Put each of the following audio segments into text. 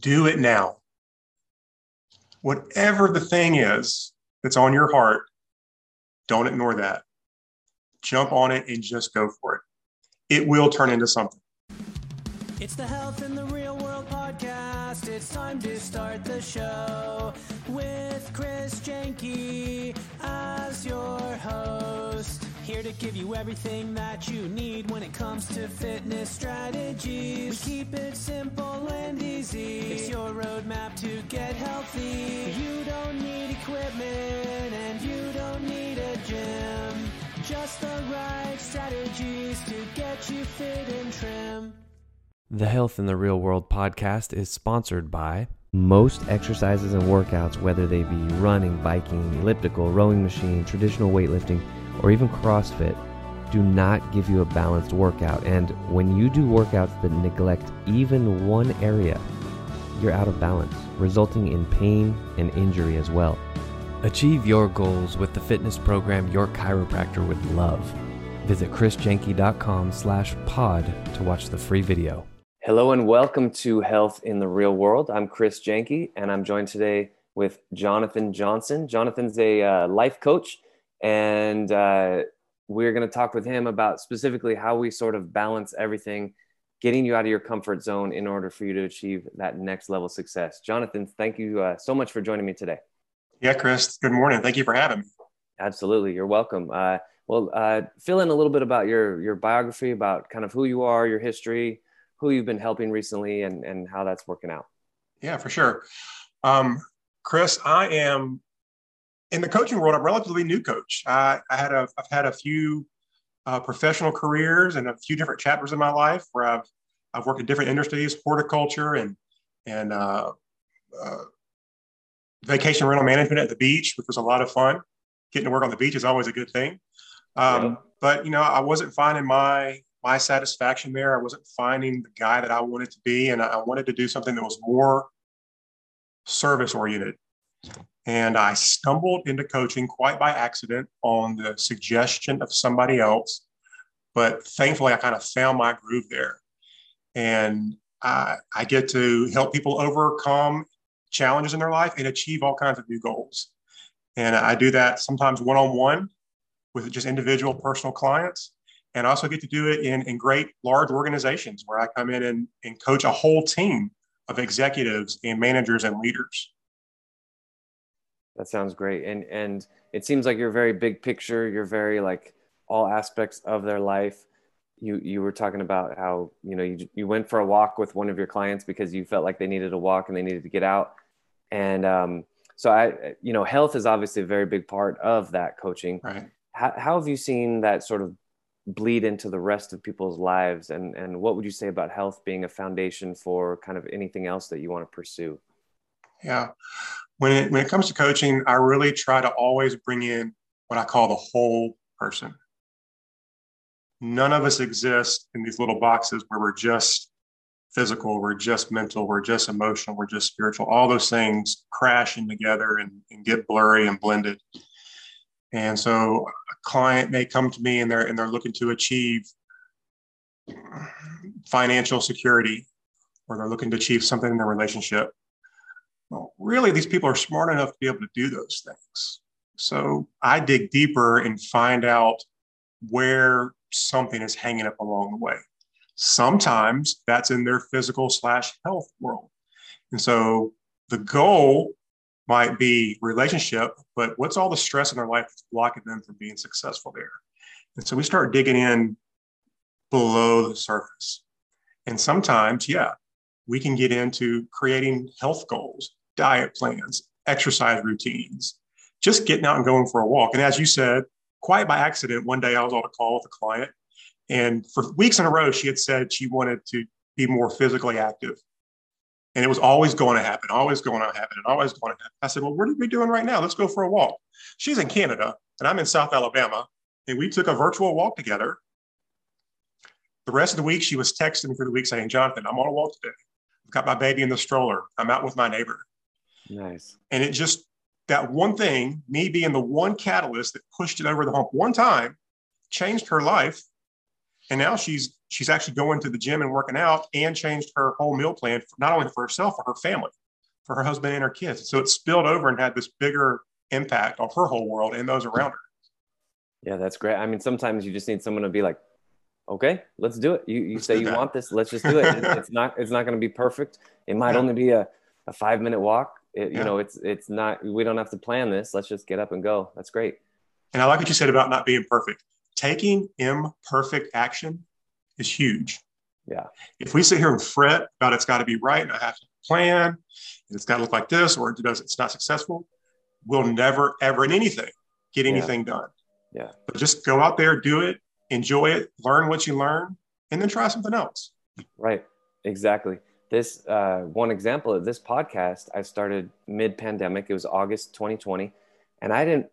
do it now. Whatever the thing is that's on your heart, don't ignore that. Jump on it and just go for it. It will turn into something. It's the Health in the Real World podcast. It's time to start the show with Chris Jenke as your host. Here to give you everything that you need when it comes to fitness strategies. We keep it simple and easy. It's your roadmap to get healthy. You don't need equipment and you don't need a gym. Just the right strategies to get you fit and trim. The Health in the Real World podcast is sponsored by most exercises and workouts, whether they be running, biking, elliptical, rowing machine, traditional weightlifting, or even CrossFit, do not give you a balanced workout. And when you do workouts that neglect even one area, you're out of balance, resulting in pain and injury as well. Achieve your goals with the fitness program your chiropractor would love. Visit chrisjenke.com slash pod to watch the free video. Hello and welcome to Health in the Real World. I'm Chris Jenke and I'm joined today with Jonathan Johnson. Jonathan's a uh, life coach and uh, we're going to talk with him about specifically how we sort of balance everything, getting you out of your comfort zone in order for you to achieve that next level success. Jonathan, thank you uh, so much for joining me today. Yeah, Chris, good morning. Thank you for having me. Absolutely. You're welcome. Uh, well, uh, fill in a little bit about your, your biography, about kind of who you are, your history, who you've been helping recently and, and how that's working out. Yeah, for sure. Um, Chris, I am in the coaching world. I'm a relatively new coach. I, I had a, I've had a few uh, professional careers and a few different chapters in my life where I've, I've worked in different industries, horticulture and, and uh, uh, vacation rental management at the beach, which was a lot of fun. Getting to work on the beach is always a good thing. Um, yeah. But you know, I wasn't finding my my satisfaction there. I wasn't finding the guy that I wanted to be, and I wanted to do something that was more service oriented. And I stumbled into coaching quite by accident on the suggestion of somebody else. But thankfully, I kind of found my groove there. And I, I get to help people overcome challenges in their life and achieve all kinds of new goals. And I do that sometimes one on one with just individual personal clients and I also get to do it in, in great large organizations where I come in and, and coach a whole team of executives and managers and leaders. That sounds great. And and it seems like you're very big picture. You're very like all aspects of their life. You you were talking about how you know you you went for a walk with one of your clients because you felt like they needed a walk and they needed to get out. And um, so I you know health is obviously a very big part of that coaching. Right. How, how have you seen that sort of bleed into the rest of people's lives and and what would you say about health being a foundation for kind of anything else that you want to pursue yeah when it when it comes to coaching i really try to always bring in what i call the whole person. None of us exist in these little boxes where we're just physical we're just mental we're just emotional we're just spiritual. All those things crashing together and, and get blurry and blended. And so a client may come to me and they're and they're looking to achieve financial security or they're looking to achieve something in their relationship. Well, really, these people are smart enough to be able to do those things. So I dig deeper and find out where something is hanging up along the way. Sometimes that's in their physical slash health world. And so the goal might be relationship, but what's all the stress in their life that's blocking them from being successful there? And so we start digging in below the surface. And sometimes, yeah, we can get into creating health goals, diet plans, exercise routines, just getting out and going for a walk. And as you said, quite by accident, one day I was on a call with a client, and for weeks in a row, she had said she wanted to be more physically active. And it was always going to happen, always going to happen, and always going to happen. I said, Well, what are we doing right now? Let's go for a walk. She's in Canada, and I'm in South Alabama. And we took a virtual walk together. The rest of the week, she was texting me for the week saying, Jonathan, I'm on a walk today. I've got my baby in the stroller. I'm out with my neighbor. Nice. And it just, that one thing, me being the one catalyst that pushed it over the hump one time, changed her life. And now she's she's actually going to the gym and working out and changed her whole meal plan for, not only for herself, for her family, for her husband and her kids. So it spilled over and had this bigger impact on her whole world and those around her. Yeah, that's great. I mean, sometimes you just need someone to be like, okay, let's do it. You, you say you that. want this, let's just do it. it's not, it's not going to be perfect. It might yeah. only be a, a five minute walk. It, yeah. You know, it's, it's not, we don't have to plan this. Let's just get up and go. That's great. And I like what you said about not being perfect. Taking imperfect action is huge. Yeah. If we sit here and fret about it's got to be right and I have to plan, and it's got to look like this, or it does it's not successful, we'll never ever in anything get anything yeah. done. Yeah. But just go out there, do it, enjoy it, learn what you learn, and then try something else. Right. Exactly. This uh, one example of this podcast, I started mid pandemic. It was August 2020. And I didn't,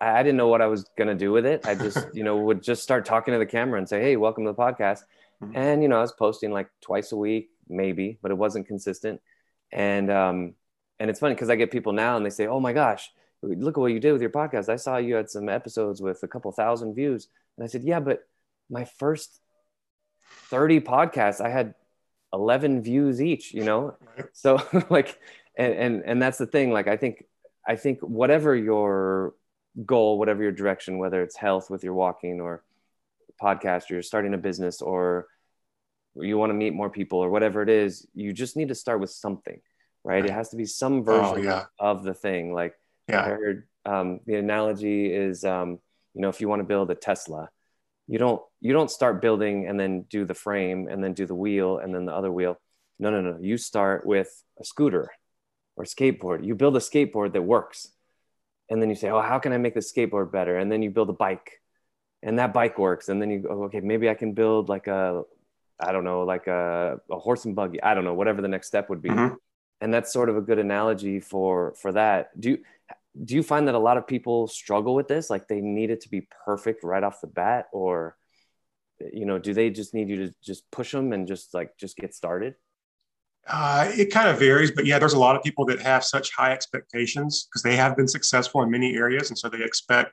I didn't know what I was going to do with it. I just, you know, would just start talking to the camera and say, Hey, welcome to the podcast. Mm-hmm. And, you know, I was posting like twice a week, maybe, but it wasn't consistent. And, um, and it's funny because I get people now and they say, Oh my gosh, look at what you did with your podcast. I saw you had some episodes with a couple thousand views. And I said, yeah, but my first 30 podcasts, I had 11 views each, you know? So like, and, and, and that's the thing. Like, I think, I think whatever your goal, whatever your direction, whether it's health with your walking or podcast, or you're starting a business or you want to meet more people or whatever it is, you just need to start with something, right? right. It has to be some oh, version oh, yeah. of the thing. Like yeah. I heard um, the analogy is, um, you know, if you want to build a Tesla, you don't you don't start building and then do the frame and then do the wheel and then the other wheel. No, no, no. You start with a scooter or skateboard. You build a skateboard that works, and then you say, "Oh, how can I make the skateboard better?" And then you build a bike, and that bike works. And then you go, "Okay, maybe I can build like a, I don't know, like a, a horse and buggy. I don't know, whatever the next step would be." Mm-hmm. And that's sort of a good analogy for for that. Do you, do you find that a lot of people struggle with this? Like they need it to be perfect right off the bat or you know do they just need you to just push them and just like just get started? Uh, it kind of varies but yeah there's a lot of people that have such high expectations because they have been successful in many areas and so they expect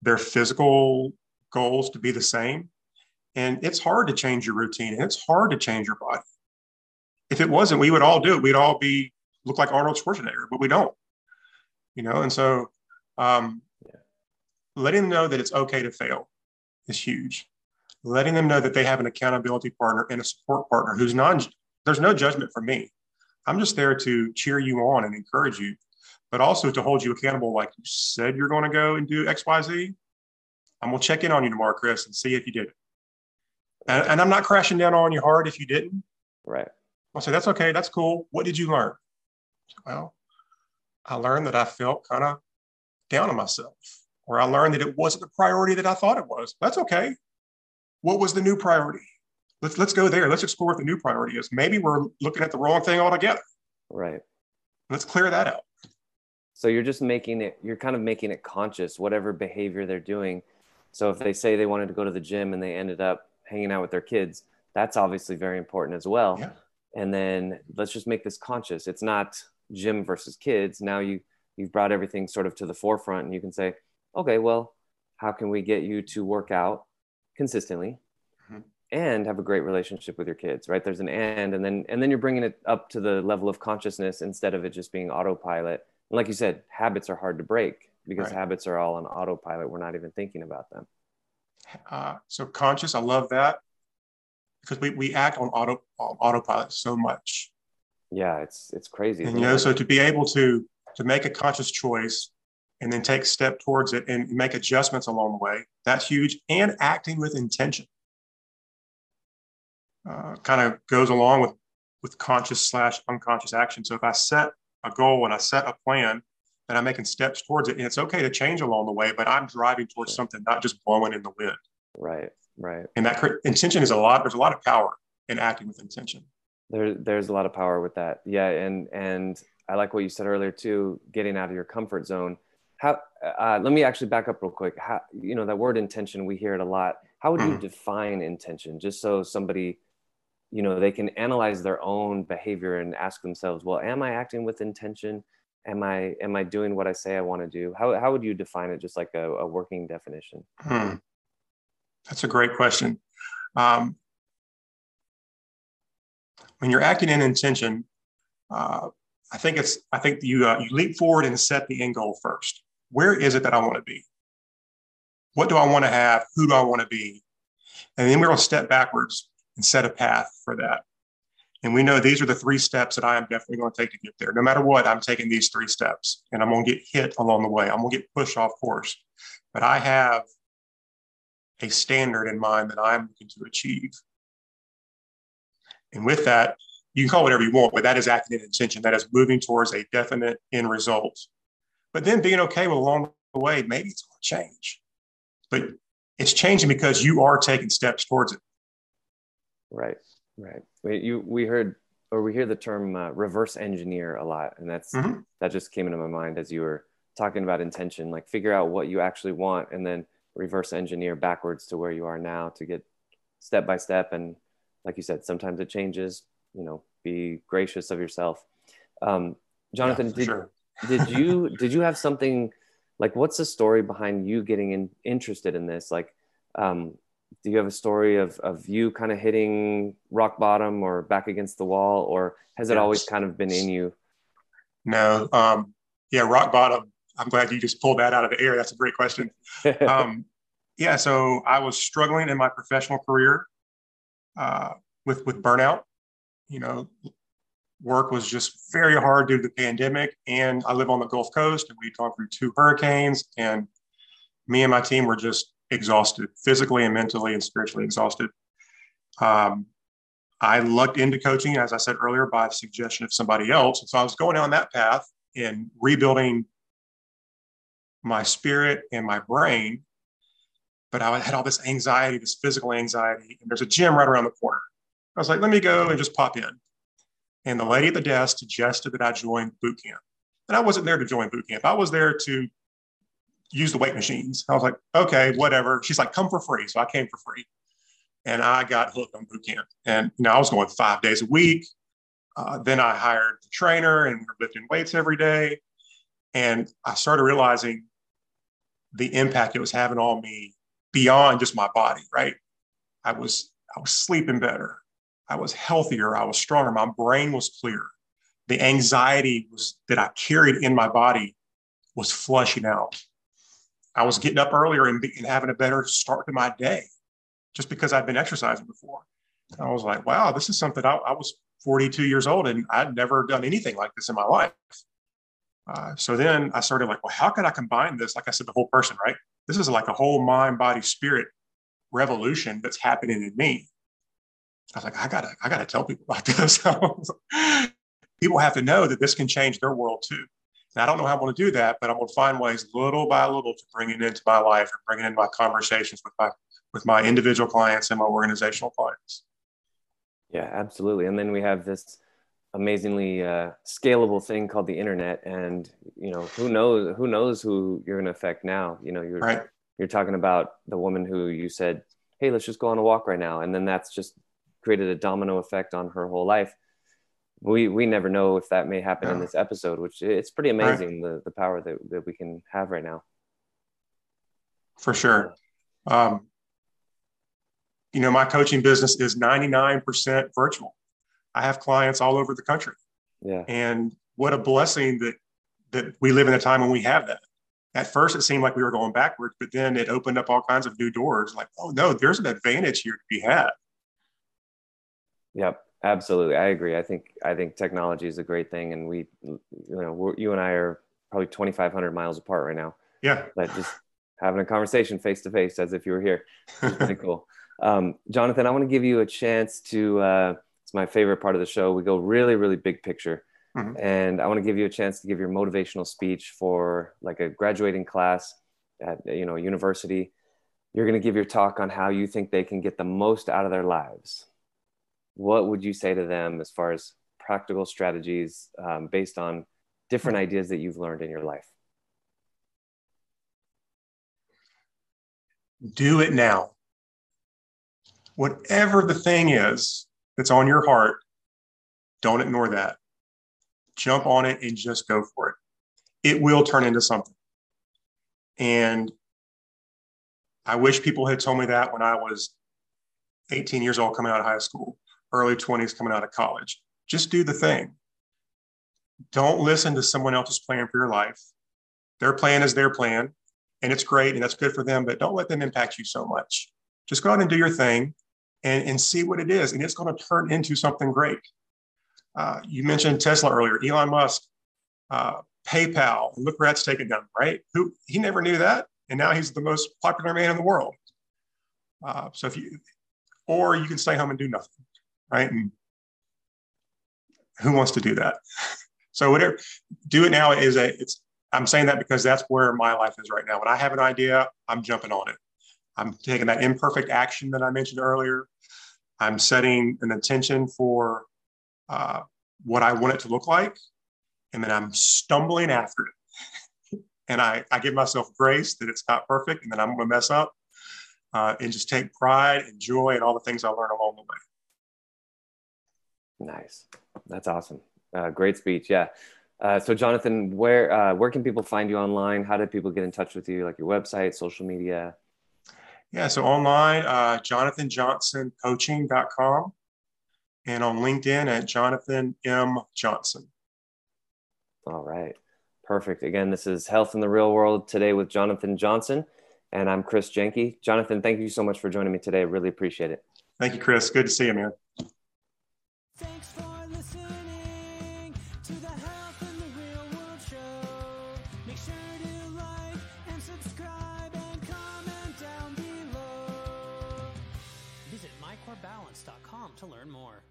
their physical goals to be the same. And it's hard to change your routine and it's hard to change your body. If it wasn't we would all do it. We'd all be look like arnold schwarzenegger but we don't you know? And so um, yeah. letting them know that it's okay to fail is huge. Letting them know that they have an accountability partner and a support partner who's non there's no judgment from me. I'm just there to cheer you on and encourage you but also to hold you accountable like you said you're going to go and do xyz i'm going to check in on you tomorrow chris and see if you did it. And, and i'm not crashing down on you hard if you didn't. Right. I'll say that's okay. That's cool. What did you learn? Well I learned that I felt kind of down on myself, or I learned that it wasn't the priority that I thought it was. That's okay. What was the new priority? Let's let's go there. Let's explore what the new priority is. Maybe we're looking at the wrong thing altogether. Right. Let's clear that out. So you're just making it. You're kind of making it conscious, whatever behavior they're doing. So if they say they wanted to go to the gym and they ended up hanging out with their kids, that's obviously very important as well. Yeah. And then let's just make this conscious. It's not gym versus kids now you you've brought everything sort of to the forefront and you can say okay well how can we get you to work out consistently mm-hmm. and have a great relationship with your kids right? There's an and and then and then you're bringing it up to the level of consciousness instead of it just being autopilot. And like you said habits are hard to break because right. habits are all on autopilot. We're not even thinking about them. Uh, so conscious i love that because we, we act on auto on autopilot so much yeah it's it's crazy and you know so to be able to to make a conscious choice and then take a step towards it and make adjustments along the way that's huge. And acting with intention uh, kind of goes along with with conscious slash unconscious action. So if i set a goal and i set a plan and i'm making steps towards it and it's okay to change along the way but i'm driving towards sure. something not just blowing in the wind. Right right. And that intention is a lot there's a lot of power in acting with intention there, there's a lot of power with that. Yeah, and and I like what you said earlier too, getting out of your comfort zone. How? Uh, let me actually back up real quick. How, you know that word intention, we hear it a lot. How would you mm. define intention, just so somebody, you know, they can analyze their own behavior and ask themselves, well, am I acting with intention? Am I am I doing what I say I want to do? How how would you define it, just like a, a working definition? Hmm. That's a great question. Um, when you're acting in intention, uh, I think it's I think you uh, you leap forward and set the end goal first. Where is it that I want to be? What do I want to have? Who do I want to be? And then we're going to step backwards and set a path for that. And we know these are the three steps that I am definitely going to take to get there. No matter what, I'm taking these three steps and I'm going to get hit along the way. I'm going to get pushed off course. But I have a standard in mind that I'm looking to achieve. And with that, you can call it whatever you want, but that is acting in intention. That is moving towards a definite end result. But then being okay with along the way, maybe it's going to change. But it's changing because you are taking steps towards it. Right, right. We, you, we heard or we hear the term uh, reverse engineer a lot, and that's mm-hmm. that just came into my mind as you were talking about intention. Like figure out what you actually want, and then reverse engineer backwards to where you are now to get step by step. And like you said, sometimes it changes. You know, be gracious of yourself. Um, Jonathan, yeah, did sure. did you did you have something like what's the story behind you getting in, interested in this? Like, um, do you have a story of, of you kind of hitting rock bottom or back against the wall or has it always kind of been in you no um, yeah rock bottom i'm glad you just pulled that out of the air that's a great question um, yeah so i was struggling in my professional career uh, with with burnout you know work was just very hard due to the pandemic and i live on the gulf coast and we'd gone through two hurricanes and me and my team were just exhausted, physically and mentally and spiritually exhausted. Um, I lucked into coaching, as I said earlier, by the suggestion of somebody else. And so I was going down that path in rebuilding my spirit and my brain. But I had all this anxiety, this physical anxiety, and there's a gym right around the corner. I was like, let me go and just pop in. And the lady at the desk suggested that I join boot camp. And I wasn't there to join boot camp. I was there to use the weight machines. I was like, okay, whatever. She's like, come for free. So I came for free. And I got hooked on boot camp. And you know, I was going five days a week. Uh, then I hired the trainer and we are lifting weights every day. And I started realizing the impact it was having on me beyond just my body, right? I was I was sleeping better. I was healthier. I was stronger. My brain was clear. The anxiety was that I carried in my body was flushing out. I was getting up earlier and, and having a better start to my day just because I'd been exercising before. And I was like, wow, this is something I, I, was 42 years old and I'd never done anything like this in my life. Uh, so then I started like, well, how could I combine this? Like I said, the whole person, right? This is like a whole mind, body, spirit revolution that's happening in me. I was like, I gotta, I gotta tell people about this. people have to know that this can change their world too. And I don't know how I'm going to do that, but I'm going to find ways little by little to bring it into my life and bring it into my conversations with my with my individual clients and my organizational clients. Yeah, absolutely. And then we have this amazingly uh, scalable thing called the internet, and you know who knows who knows who you're going to affect now. You know, you're right. you're talking about the woman who you said, "Hey, let's just go on a walk right now," and then that's just created a domino effect on her whole life we we never know if that may happen yeah. in this episode which it's pretty amazing right. the the power that, that we can have right now for sure um, you know my coaching business is 99% virtual i have clients all over the country yeah and what a blessing that that we live in a time when we have that at first it seemed like we were going backwards but then it opened up all kinds of new doors like oh no there's an advantage here to be had yep Absolutely, I agree. I think I think technology is a great thing, and we, you know, you and I are probably 2,500 miles apart right now. Yeah, but just having a conversation face to face as if you were here, pretty cool. Um, Jonathan, I want to give you a chance to. Uh, it's my favorite part of the show. We go really, really big picture, mm-hmm. and I want to give you a chance to give your motivational speech for like a graduating class at you know university. You're going to give your talk on how you think they can get the most out of their lives what would you say to them as far as practical strategies um, based on different ideas that you've learned in your life? Do it now. Whatever the thing is that's on your heart, don't ignore that. Jump on it and just go for it. It will turn into something. And I wish people had told me that when I was 18 years old coming out of high school, early 20s coming out of college. Just do the thing. Don't listen to someone else's plan for your life. Their plan is their plan, and it's great and that's good for them, but don't let them impact you so much. Just go out and do your thing and, and see what it is, and it's going to turn into something great. Uh, you mentioned Tesla earlier, Elon Musk, uh, PayPal. Look where that's taken them, right? Who he never knew that, and now he's the most popular man in the world. Uh, so if you, or you can stay home and do nothing, right? And who wants to do that? so whatever, do it now is a. It's. I'm saying that because that's where my life is right now. When I have an idea, I'm jumping on it. I'm taking that imperfect action that I mentioned earlier. I'm setting an intention for uh, what I want it to look like, and then I'm stumbling after it. and I, I give myself grace that it's not perfect, and then I'm going to mess up, uh, and just take pride and joy and all the things I learn along the way. Nice, that's awesome. Uh, great speech. Yeah. Uh, so, Jonathan, where uh, where can people find you online? How do people get in touch with you? Like your website, social media? Yeah, so online, uh, jonathanjohnsoncoaching.com and on LinkedIn at Jonathan M. Johnson. All right. Perfect. Again, this is Health in the Real World today with Jonathan Johnson, and I'm Chris Jenke. Jonathan, thank you so much for joining me today. Really appreciate it. Thank you, Chris. Good to see you, man. To learn more.